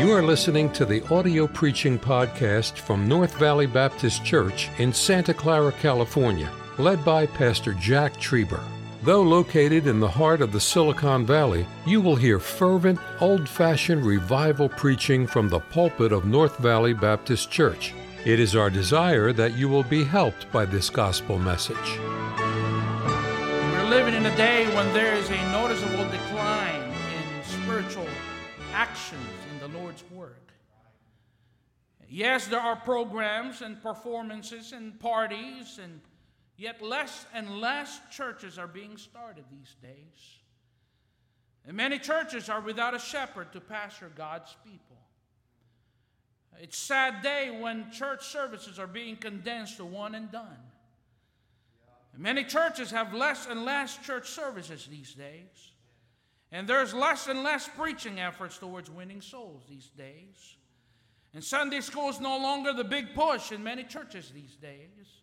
You are listening to the audio preaching podcast from North Valley Baptist Church in Santa Clara, California, led by Pastor Jack Trieber. Though located in the heart of the Silicon Valley, you will hear fervent, old fashioned revival preaching from the pulpit of North Valley Baptist Church. It is our desire that you will be helped by this gospel message. We're living in a day when there is a noticeable decline in spiritual actions in the Lord's work. Yes, there are programs and performances and parties, and yet less and less churches are being started these days. And many churches are without a shepherd to pastor God's people. It's a sad day when church services are being condensed to one and done. Many churches have less and less church services these days. And there's less and less preaching efforts towards winning souls these days. And Sunday school is no longer the big push in many churches these days.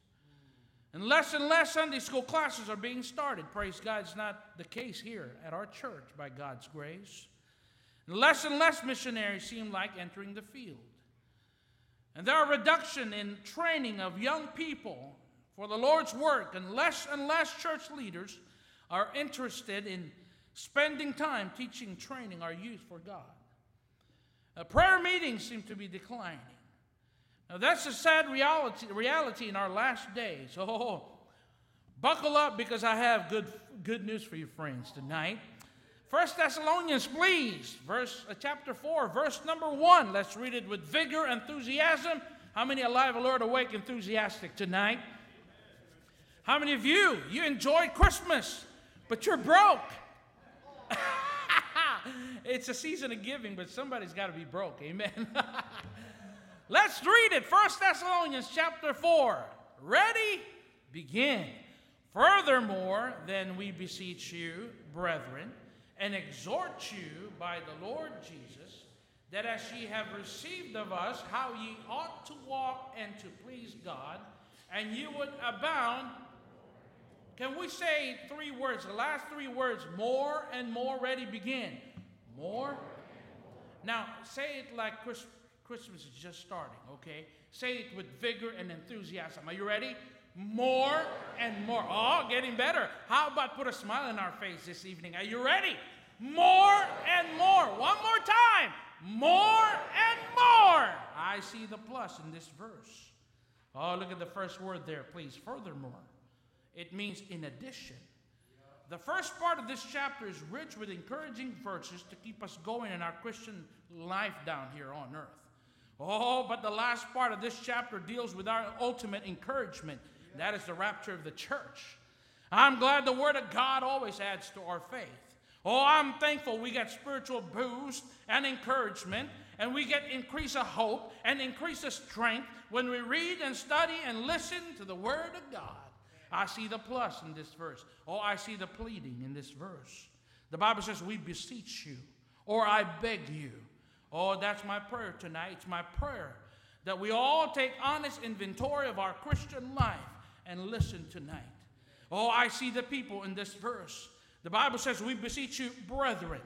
And less and less Sunday school classes are being started. Praise God, it's not the case here at our church by God's grace. And less and less missionaries seem like entering the field. And there are reduction in training of young people for the Lord's work, and less and less church leaders are interested in spending time teaching, training our youth for God. Uh, prayer meetings seem to be declining. Now, that's a sad reality, reality in our last days. Oh, buckle up because I have good, good news for you, friends, tonight. First Thessalonians, please, verse uh, chapter 4, verse number 1. Let's read it with vigor, enthusiasm. How many alive, alert, awake, enthusiastic tonight? How many of you, you enjoyed Christmas, but you're broke? It's a season of giving, but somebody's got to be broke. Amen. Let's read it. First Thessalonians chapter 4. Ready? Begin. Furthermore, then we beseech you, brethren, and exhort you by the Lord Jesus, that as ye have received of us how ye ought to walk and to please God, and you would abound. Can we say three words? The last three words more and more ready begin. More. Now, say it like Chris, Christmas is just starting, okay? Say it with vigor and enthusiasm. Are you ready? More and more. Oh, getting better. How about put a smile in our face this evening? Are you ready? More and more. One more time. More and more. I see the plus in this verse. Oh, look at the first word there, please. Furthermore, it means in addition. The first part of this chapter is rich with encouraging verses to keep us going in our Christian life down here on earth. Oh, but the last part of this chapter deals with our ultimate encouragement that is the rapture of the church. I'm glad the Word of God always adds to our faith. Oh, I'm thankful we get spiritual boost and encouragement, and we get increase of hope and increase of strength when we read and study and listen to the Word of God. I see the plus in this verse. Oh, I see the pleading in this verse. The Bible says, We beseech you, or I beg you. Oh, that's my prayer tonight. It's my prayer that we all take honest inventory of our Christian life and listen tonight. Oh, I see the people in this verse. The Bible says, We beseech you, brethren.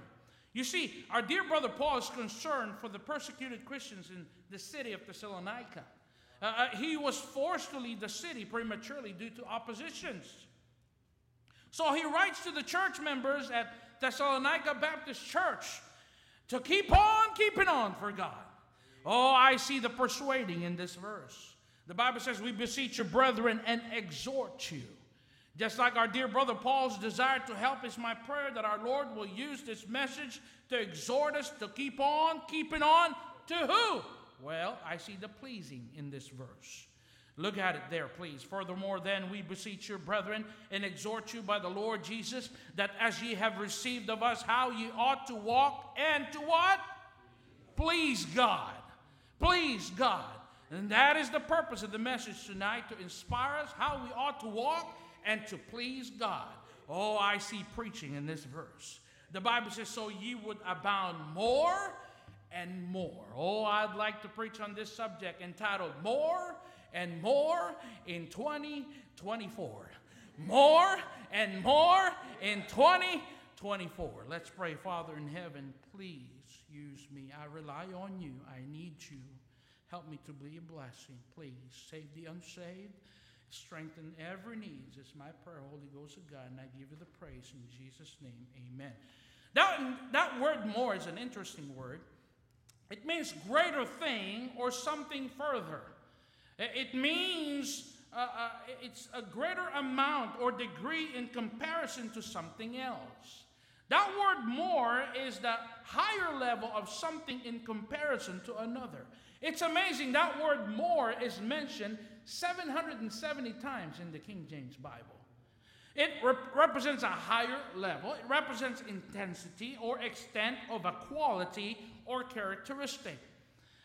You see, our dear brother Paul is concerned for the persecuted Christians in the city of Thessalonica. Uh, uh, he was forced to leave the city prematurely due to oppositions. So he writes to the church members at Thessalonica Baptist Church to keep on keeping on for God. Oh, I see the persuading in this verse. The Bible says, We beseech you, brethren, and exhort you. Just like our dear brother Paul's desire to help is my prayer that our Lord will use this message to exhort us to keep on keeping on to who? Well, I see the pleasing in this verse. Look at it there, please. Furthermore, then we beseech you, brethren, and exhort you by the Lord Jesus, that as ye have received of us how ye ought to walk and to what? Please God. Please God. And that is the purpose of the message tonight to inspire us how we ought to walk and to please God. Oh, I see preaching in this verse. The Bible says, So ye would abound more and more. Oh, I'd like to preach on this subject entitled More and More in 2024. More and more in 2024. Let's pray, Father in heaven, please use me. I rely on you. I need you. Help me to be a blessing. Please save the unsaved. Strengthen every needs. It's my prayer, Holy Ghost of God, and I give you the praise in Jesus' name. Amen. That, that word more is an interesting word. It means greater thing or something further. It means uh, uh, it's a greater amount or degree in comparison to something else. That word more is the higher level of something in comparison to another. It's amazing that word more is mentioned 770 times in the King James Bible. It rep- represents a higher level, it represents intensity or extent of a quality or characteristic.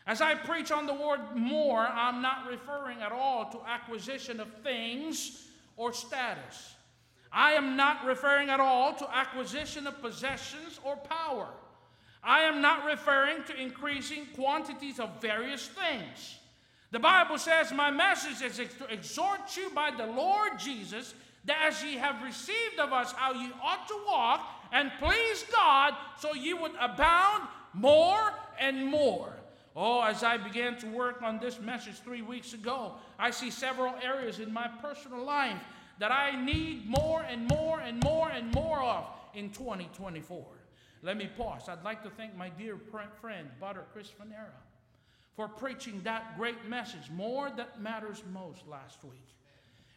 As I preach on the word more, I'm not referring at all to acquisition of things or status. I am not referring at all to acquisition of possessions or power. I am not referring to increasing quantities of various things. The Bible says, My message is to exhort you by the Lord Jesus that as ye have received of us how ye ought to walk and please God, so ye would abound more and more. Oh, as I began to work on this message three weeks ago, I see several areas in my personal life that I need more and more and more and more of in 2024. Let me pause. I'd like to thank my dear friend, Butter Chris Fanera, for preaching that great message, More That Matters Most, last week.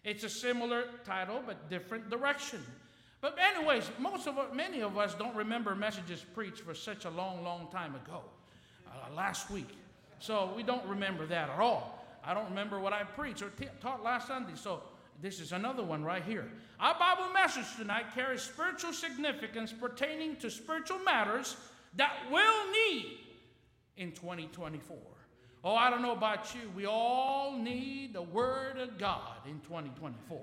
It's a similar title, but different direction. But, anyways, most of many of us don't remember messages preached for such a long, long time ago, uh, last week. So we don't remember that at all. I don't remember what I preached or t- taught last Sunday. So this is another one right here. Our Bible message tonight carries spiritual significance pertaining to spiritual matters that we'll need in 2024. Oh, I don't know about you. We all need the Word of God in 2024.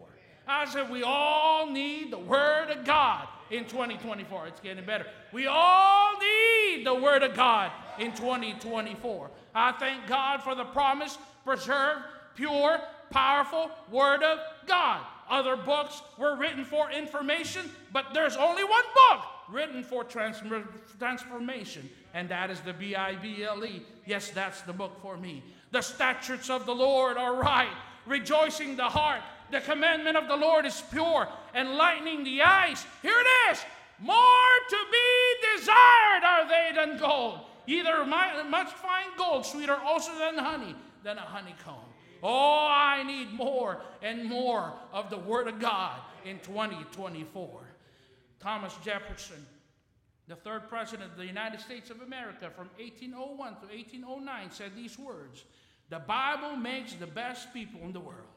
I said, we all need the Word of God in 2024. It's getting better. We all need the Word of God in 2024. I thank God for the promise, preserved, pure, powerful Word of God. Other books were written for information, but there's only one book written for trans- transformation, and that is the B I B L E. Yes, that's the book for me. The statutes of the Lord are right, rejoicing the heart. The commandment of the Lord is pure, enlightening the eyes. Here it is more to be desired are they than gold. Either much fine gold, sweeter also than honey, than a honeycomb. Oh, I need more and more of the Word of God in 2024. Thomas Jefferson, the third president of the United States of America from 1801 to 1809, said these words The Bible makes the best people in the world.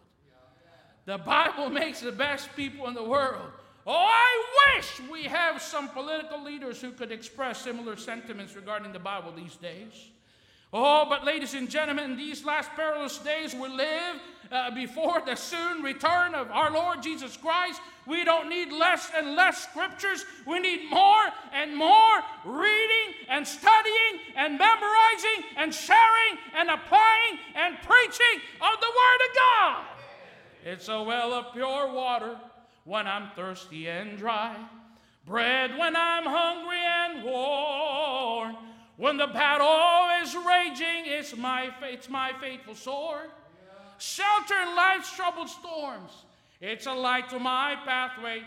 The Bible makes the best people in the world. Oh, I wish we have some political leaders who could express similar sentiments regarding the Bible these days. Oh, but ladies and gentlemen, in these last perilous days we live uh, before the soon return of our Lord Jesus Christ, we don't need less and less scriptures. We need more and more reading and studying and memorizing and sharing and applying and preaching of the Word of God. It's a well of pure water when I'm thirsty and dry, bread when I'm hungry and worn when the battle is raging, it's my, it's my faithful sword. Shelter in life's troubled storms. It's a light to my pathway,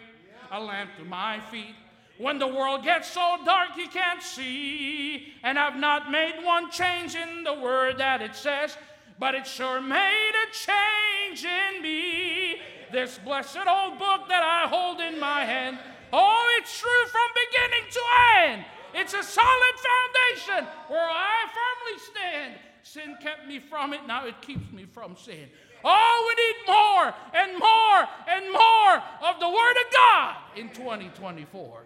a lamp to my feet. When the world gets so dark you can't see, and I've not made one change in the word that it says, but it sure made a change in me. This blessed old book that I hold in my hand, oh, it's true from beginning to end. It's a solid foundation where I firmly stand. Sin kept me from it, now it keeps me from sin. Oh, we need more and more and more of the Word of God in 2024.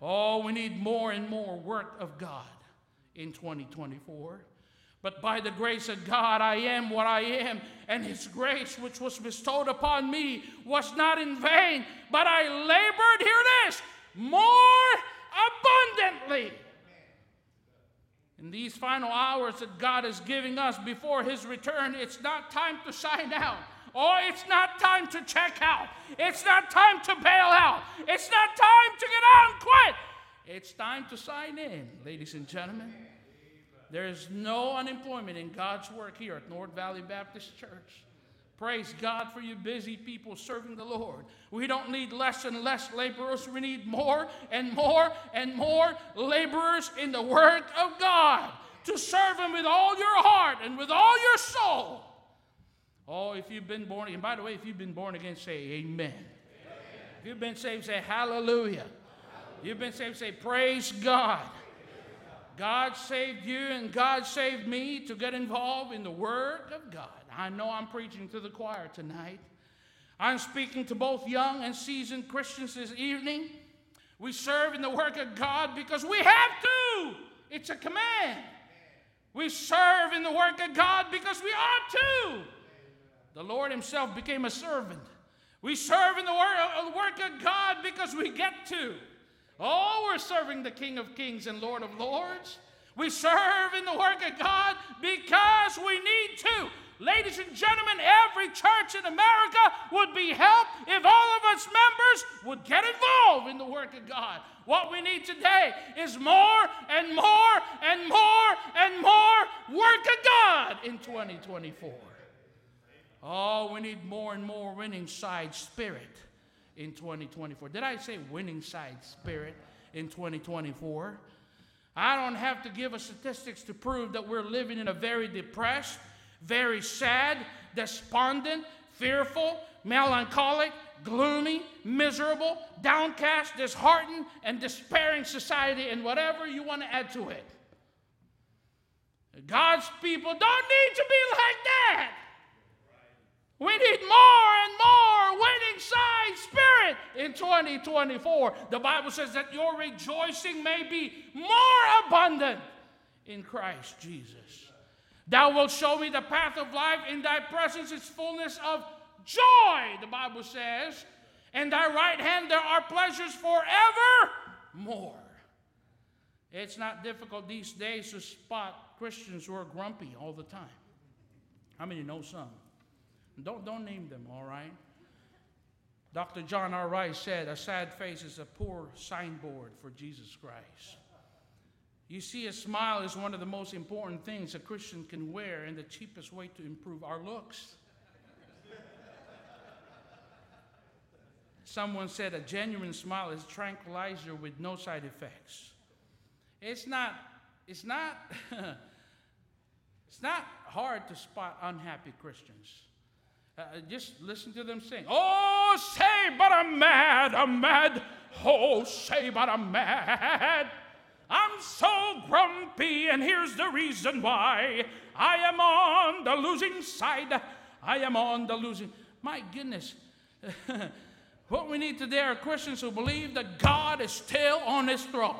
Oh, we need more and more work of God in 2024. But by the grace of God, I am what I am, and His grace, which was bestowed upon me, was not in vain, but I labored, hear this, more abundantly. In these final hours that God is giving us before His return, it's not time to sign out. Oh, it's not time to check out. It's not time to bail out. It's not time to get out and quit. It's time to sign in, ladies and gentlemen. There is no unemployment in God's work here at North Valley Baptist Church. Praise God for you busy people serving the Lord. We don't need less and less laborers. We need more and more and more laborers in the work of God to serve Him with all your heart and with all your soul. Oh, if you've been born again, by the way, if you've been born again, say amen. amen. If you've been saved, say hallelujah. hallelujah. You've been saved, say praise God. God saved you and God saved me to get involved in the Word of God. I know I'm preaching to the choir tonight. I'm speaking to both young and seasoned Christians this evening. We serve in the work of God because we have to. It's a command. We serve in the work of God because we ought to. The Lord Himself became a servant. We serve in the uh, work of God because we get to. Oh, we're serving the King of Kings and Lord of Lords. We serve in the work of God because we need to. Ladies and gentlemen, every church in America would be helped if all of its members would get involved in the work of God. What we need today is more and more and more and more work of God in 2024. Oh, we need more and more winning side spirit in 2024. Did I say winning side spirit in 2024? I don't have to give us statistics to prove that we're living in a very depressed, very sad, despondent, fearful, melancholic, gloomy, miserable, downcast, disheartened, and despairing society, and whatever you want to add to it. God's people don't need to be like that. We need more and more winning side spirit in 2024. The Bible says that your rejoicing may be more abundant in Christ Jesus. Thou wilt show me the path of life. In thy presence is fullness of joy, the Bible says. In thy right hand there are pleasures forevermore. It's not difficult these days to spot Christians who are grumpy all the time. How many know some? Don't, don't name them, all right? Dr. John R. Rice said, A sad face is a poor signboard for Jesus Christ. You see, a smile is one of the most important things a Christian can wear and the cheapest way to improve our looks. Someone said a genuine smile is tranquilizer with no side effects. It's not, it's not, it's not hard to spot unhappy Christians. Uh, just listen to them sing. Oh, say, but I'm mad, I'm mad. Oh, say, but I'm mad. I'm so grumpy, and here's the reason why. I am on the losing side. I am on the losing. My goodness. what we need today are Christians who believe that God is still on his throne.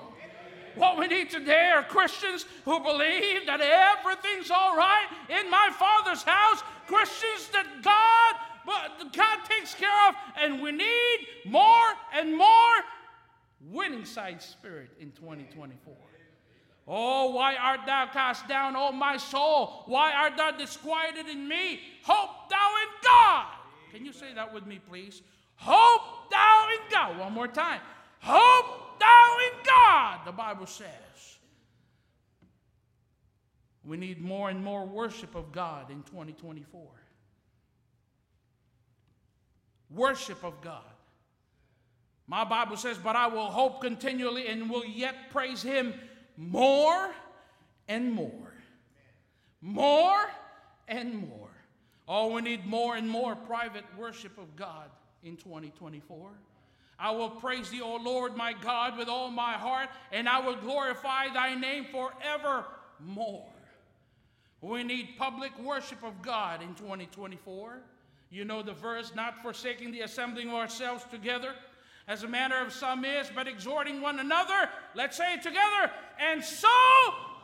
What we need today are Christians who believe that everything's all right in my Father's house. Christians that God, God takes care of, and we need more and more winning side spirit in 2024. Oh, why art thou cast down, O my soul? Why art thou disquieted in me? Hope thou in God. Can you say that with me, please? Hope thou in God. One more time. Hope thou in God, the Bible says. We need more and more worship of God in 2024. Worship of God. My Bible says, But I will hope continually and will yet praise him more and more. More and more. Oh, we need more and more private worship of God in 2024. I will praise thee, O Lord my God, with all my heart, and I will glorify thy name forevermore. We need public worship of God in 2024. You know the verse, not forsaking the assembling of ourselves together as a manner of some is, but exhorting one another. Let's say it together. And so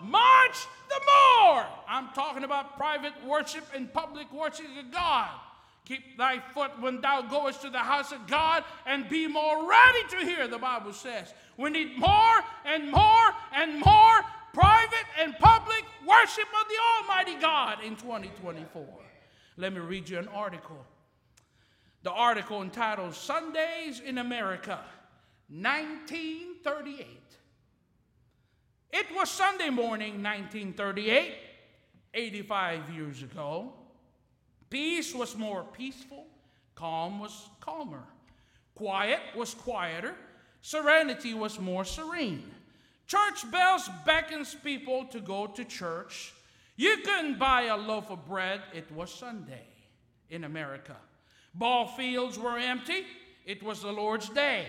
much the more. I'm talking about private worship and public worship of God. Keep thy foot when thou goest to the house of God and be more ready to hear, the Bible says. We need more and more and more private and public worship of the Almighty God in 2024. Let me read you an article the article entitled Sundays in America, 1938. It was Sunday morning, 1938, 85 years ago. Peace was more peaceful, calm was calmer, quiet was quieter, serenity was more serene. Church bells beckons people to go to church. You couldn't buy a loaf of bread, it was Sunday in America. Ball fields were empty, it was the Lord's day.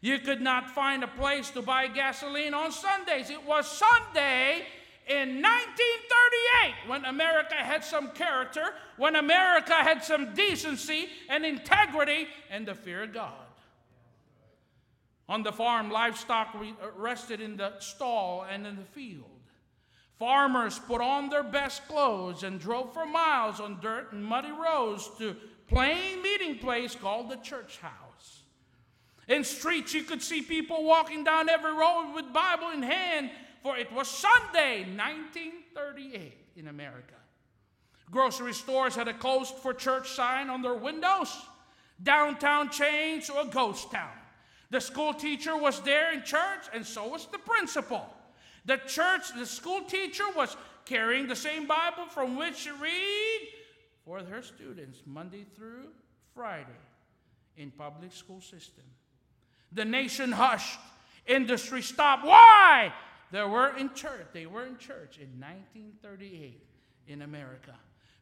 You could not find a place to buy gasoline on Sundays. It was Sunday in 1938 when America had some character, when America had some decency and integrity and the fear of God. On the farm, livestock uh, rested in the stall and in the field. Farmers put on their best clothes and drove for miles on dirt and muddy roads to plain meeting place called the church house. In streets, you could see people walking down every road with Bible in hand, for it was Sunday, 1938 in America. Grocery stores had a closed for church sign on their windows. Downtown changed to a ghost town. The school teacher was there in church, and so was the principal. The church, the school teacher was carrying the same Bible from which to read for her students Monday through Friday in public school system. The nation hushed. Industry stopped. Why? They were in church. They were in church in 1938 in America.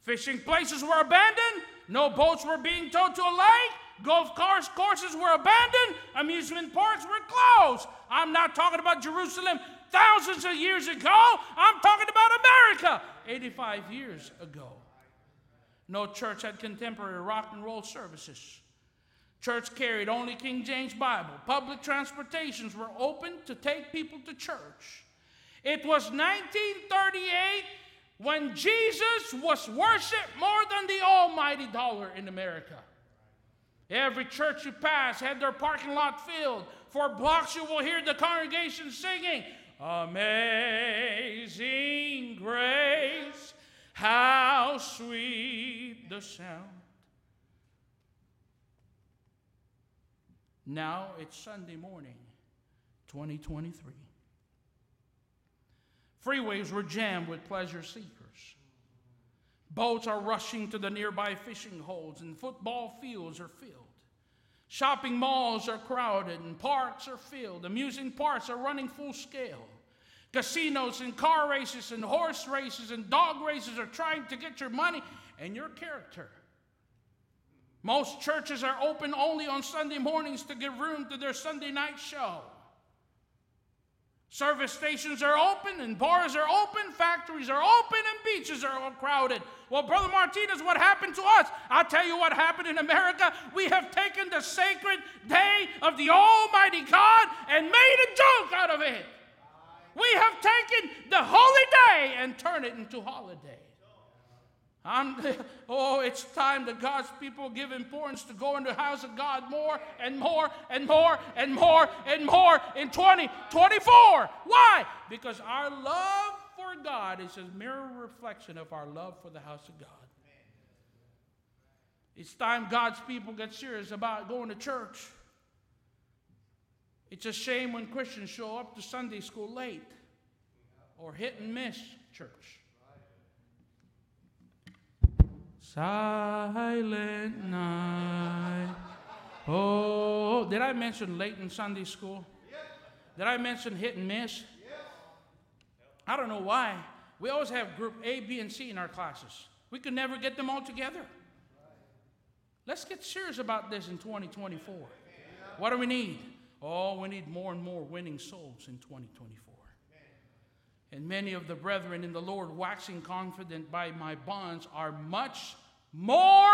Fishing places were abandoned. No boats were being towed to a lake. Golf course courses were abandoned. Amusement parks were closed. I'm not talking about Jerusalem thousands of years ago. I'm talking about America 85 years ago. No church had contemporary rock and roll services. Church carried only King James Bible. Public transportations were open to take people to church. It was 1938 when Jesus was worshiped more than the almighty dollar in America. Every church you pass had their parking lot filled. For blocks you will hear the congregation singing, Amazing grace, how sweet the sound. Now it's Sunday morning, 2023. Freeways were jammed with pleasure seekers. Boats are rushing to the nearby fishing holes, and football fields are filled. Shopping malls are crowded, and parks are filled. Amusing parks are running full scale. Casinos and car races and horse races and dog races are trying to get your money and your character. Most churches are open only on Sunday mornings to give room to their Sunday night show. Service stations are open and bars are open, factories are open, and beaches are all crowded. Well, Brother Martinez, what happened to us? I'll tell you what happened in America. We have taken the sacred day of the Almighty God and made a joke out of it. We have taken the holy day and turned it into holiday. I'm, oh, it's time that God's people give importance to going to the house of God more and more and more and more and more in 2024. Why? Because our love for God is a mirror reflection of our love for the house of God. It's time God's people get serious about going to church. It's a shame when Christians show up to Sunday school late or hit and miss church. Silent night. Oh, did I mention late in Sunday school? Did I mention hit and miss? I don't know why. We always have group A, B, and C in our classes. We could never get them all together. Let's get serious about this in 2024. What do we need? Oh, we need more and more winning souls in 2024. And many of the brethren in the Lord, waxing confident by my bonds, are much more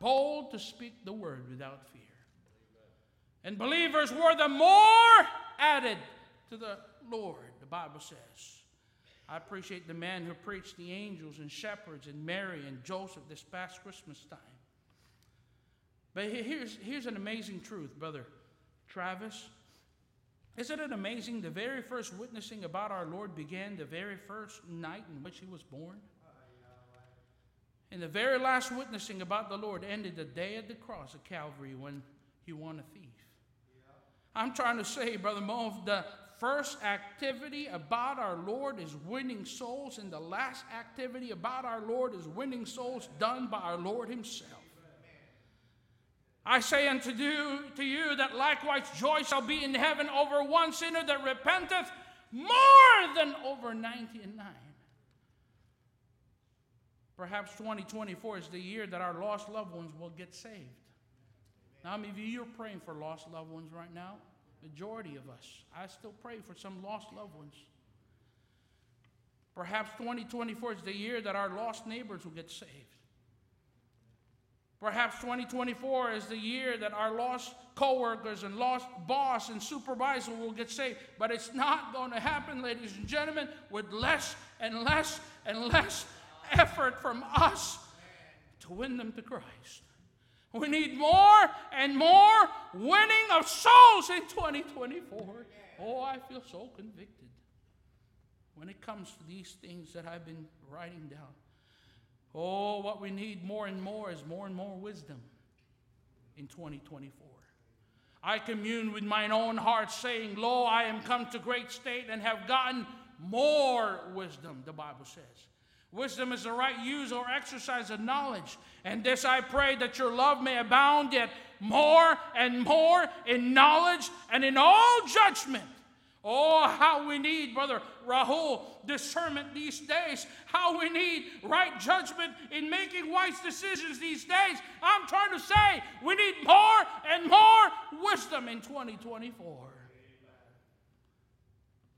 bold to speak the word without fear. And believers were the more added to the Lord, the Bible says. I appreciate the man who preached the angels and shepherds and Mary and Joseph this past Christmas time. But here's, here's an amazing truth, Brother Travis. Isn't it amazing? The very first witnessing about our Lord began the very first night in which he was born. And the very last witnessing about the Lord ended the day of the cross at Calvary when he won a thief. I'm trying to say, Brother Mo, the first activity about our Lord is winning souls, and the last activity about our Lord is winning souls done by our Lord Himself. I say unto you, to you that likewise joy shall be in heaven over one sinner that repenteth more than over 99. Perhaps 2024 is the year that our lost loved ones will get saved. Now, of you you're praying for lost loved ones right now? Majority of us. I still pray for some lost loved ones. Perhaps 2024 is the year that our lost neighbors will get saved. Perhaps 2024 is the year that our lost coworkers and lost boss and supervisor will get saved. But it's not going to happen, ladies and gentlemen, with less and less and less effort from us to win them to Christ. We need more and more winning of souls in 2024. Oh, I feel so convicted when it comes to these things that I've been writing down. Oh, what we need more and more is more and more wisdom in 2024. I commune with mine own heart, saying, Lo, I am come to great state and have gotten more wisdom, the Bible says. Wisdom is the right use or exercise of knowledge. And this I pray that your love may abound yet more and more in knowledge and in all judgment. Oh, how we need, Brother Rahul, discernment these days. How we need right judgment in making wise decisions these days. I'm trying to say we need more and more wisdom in 2024.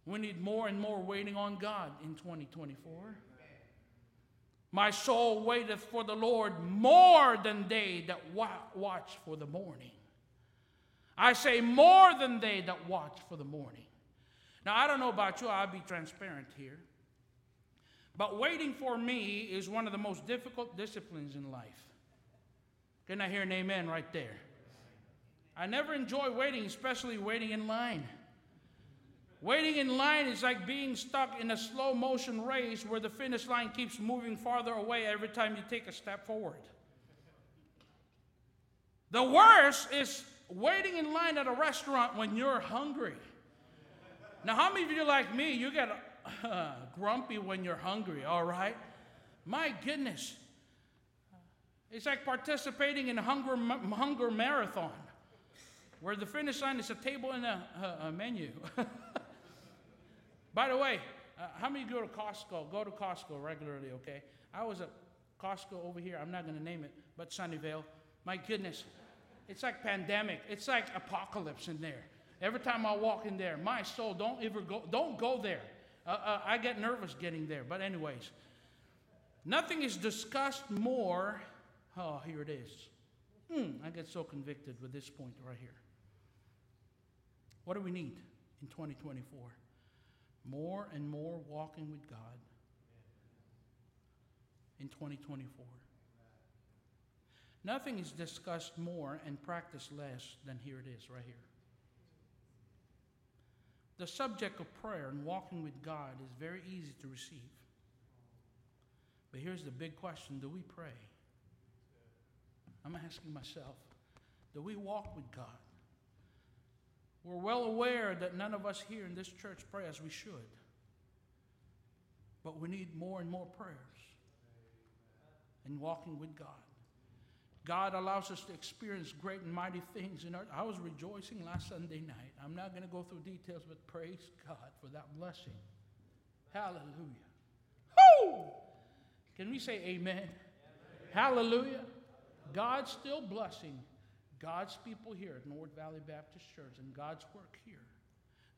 We need more and more waiting on God in 2024. My soul waiteth for the Lord more than they that watch for the morning. I say more than they that watch for the morning. Now, I don't know about you, I'll be transparent here. But waiting for me is one of the most difficult disciplines in life. Can I hear an amen right there? I never enjoy waiting, especially waiting in line. Waiting in line is like being stuck in a slow motion race where the finish line keeps moving farther away every time you take a step forward. The worst is waiting in line at a restaurant when you're hungry. Now, how many of you like me? You get uh, grumpy when you're hungry, all right? My goodness. It's like participating in a hunger, hunger marathon where the finish line is a table and a, a, a menu. By the way, uh, how many go to Costco? Go to Costco regularly, okay? I was at Costco over here. I'm not going to name it, but Sunnyvale. My goodness, it's like pandemic. It's like apocalypse in there. Every time I walk in there, my soul, don't ever go. Don't go there. Uh, uh, I get nervous getting there. But anyways, nothing is discussed more. Oh, here it is. Hmm, I get so convicted with this point right here. What do we need in 2024? more and more walking with God in 2024. Nothing is discussed more and practiced less than here it is, right here. The subject of prayer and walking with God is very easy to receive. But here's the big question do we pray? I'm asking myself do we walk with God? We're well aware that none of us here in this church pray as we should. But we need more and more prayers and walking with God. God allows us to experience great and mighty things. In our, I was rejoicing last Sunday night. I'm not going to go through details, but praise God for that blessing. Hallelujah. Woo! Can we say amen? amen. Hallelujah. God's still blessing God's people here at North Valley Baptist Church and God's work here.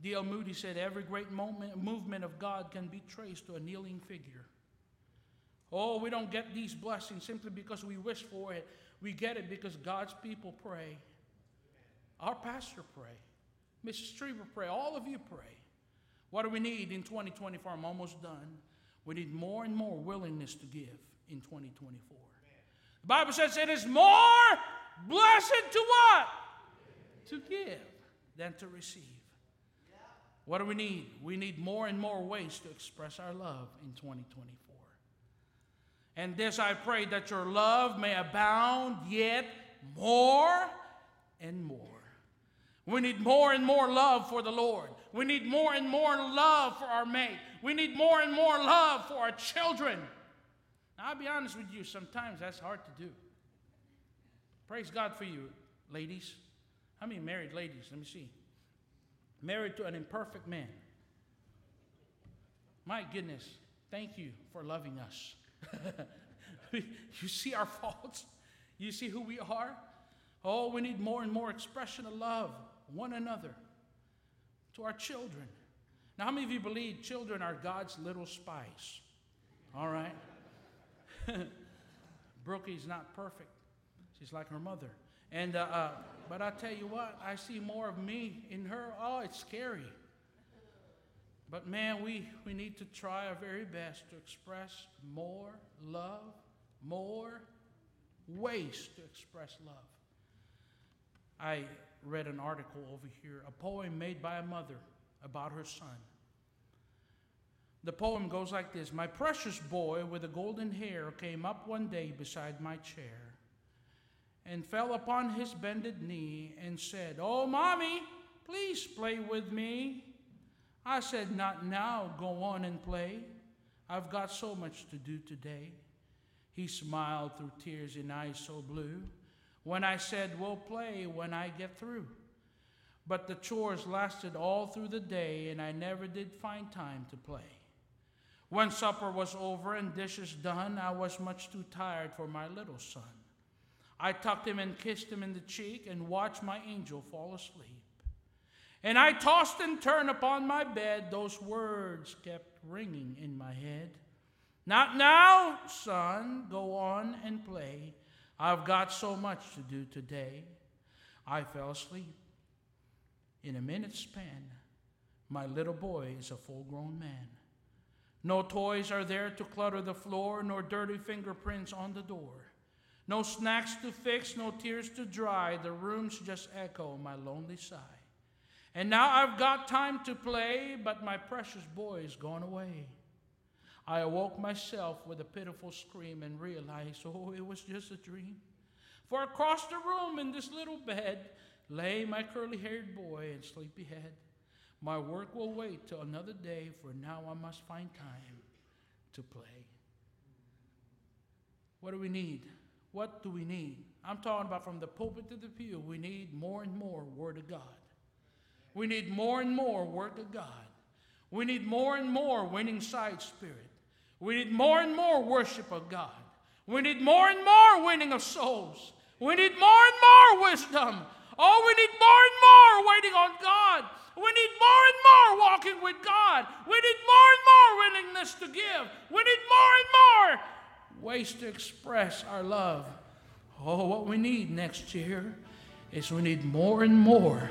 D.L. Moody said every great moment, movement of God can be traced to a kneeling figure. Oh, we don't get these blessings simply because we wish for it. We get it because God's people pray. Our pastor pray. Mrs. Trieber pray. All of you pray. What do we need in 2024? I'm almost done. We need more and more willingness to give in 2024. The Bible says it is more Blessed to what? To give than to receive. What do we need? We need more and more ways to express our love in 2024. And this I pray that your love may abound yet more and more. We need more and more love for the Lord. We need more and more love for our mate. We need more and more love for our children. Now, I'll be honest with you, sometimes that's hard to do. Praise God for you, ladies. How many married ladies? Let me see. Married to an imperfect man. My goodness, thank you for loving us. you see our faults, you see who we are. Oh, we need more and more expression of love, one another, to our children. Now, how many of you believe children are God's little spies? All right. Brookie's not perfect. She's like her mother. And uh, uh, but I tell you what, I see more of me in her. Oh, it's scary. But man, we, we need to try our very best to express more love, more ways to express love. I read an article over here, a poem made by a mother about her son. The poem goes like this My precious boy with the golden hair came up one day beside my chair and fell upon his bended knee and said, Oh, mommy, please play with me. I said, Not now, go on and play. I've got so much to do today. He smiled through tears in eyes so blue when I said, We'll play when I get through. But the chores lasted all through the day, and I never did find time to play. When supper was over and dishes done, I was much too tired for my little son. I tucked him and kissed him in the cheek and watched my angel fall asleep. And I tossed and turned upon my bed. Those words kept ringing in my head. Not now, son. Go on and play. I've got so much to do today. I fell asleep. In a minute's span, my little boy is a full grown man. No toys are there to clutter the floor, nor dirty fingerprints on the door. No snacks to fix, no tears to dry. The rooms just echo my lonely sigh. And now I've got time to play, but my precious boy is gone away. I awoke myself with a pitiful scream and realized, oh, it was just a dream. For across the room in this little bed lay my curly haired boy and sleepy head. My work will wait till another day, for now I must find time to play. What do we need? What do we need? I'm talking about from the pulpit to the pew. We need more and more Word of God. We need more and more Word of God. We need more and more winning side spirit. We need more and more worship of God. We need more and more winning of souls. We need more and more wisdom. Oh, we need more and more waiting on God. We need more and more walking with God. We need more and more willingness to give. We need more and more ways to express our love. Oh, what we need next year is we need more and more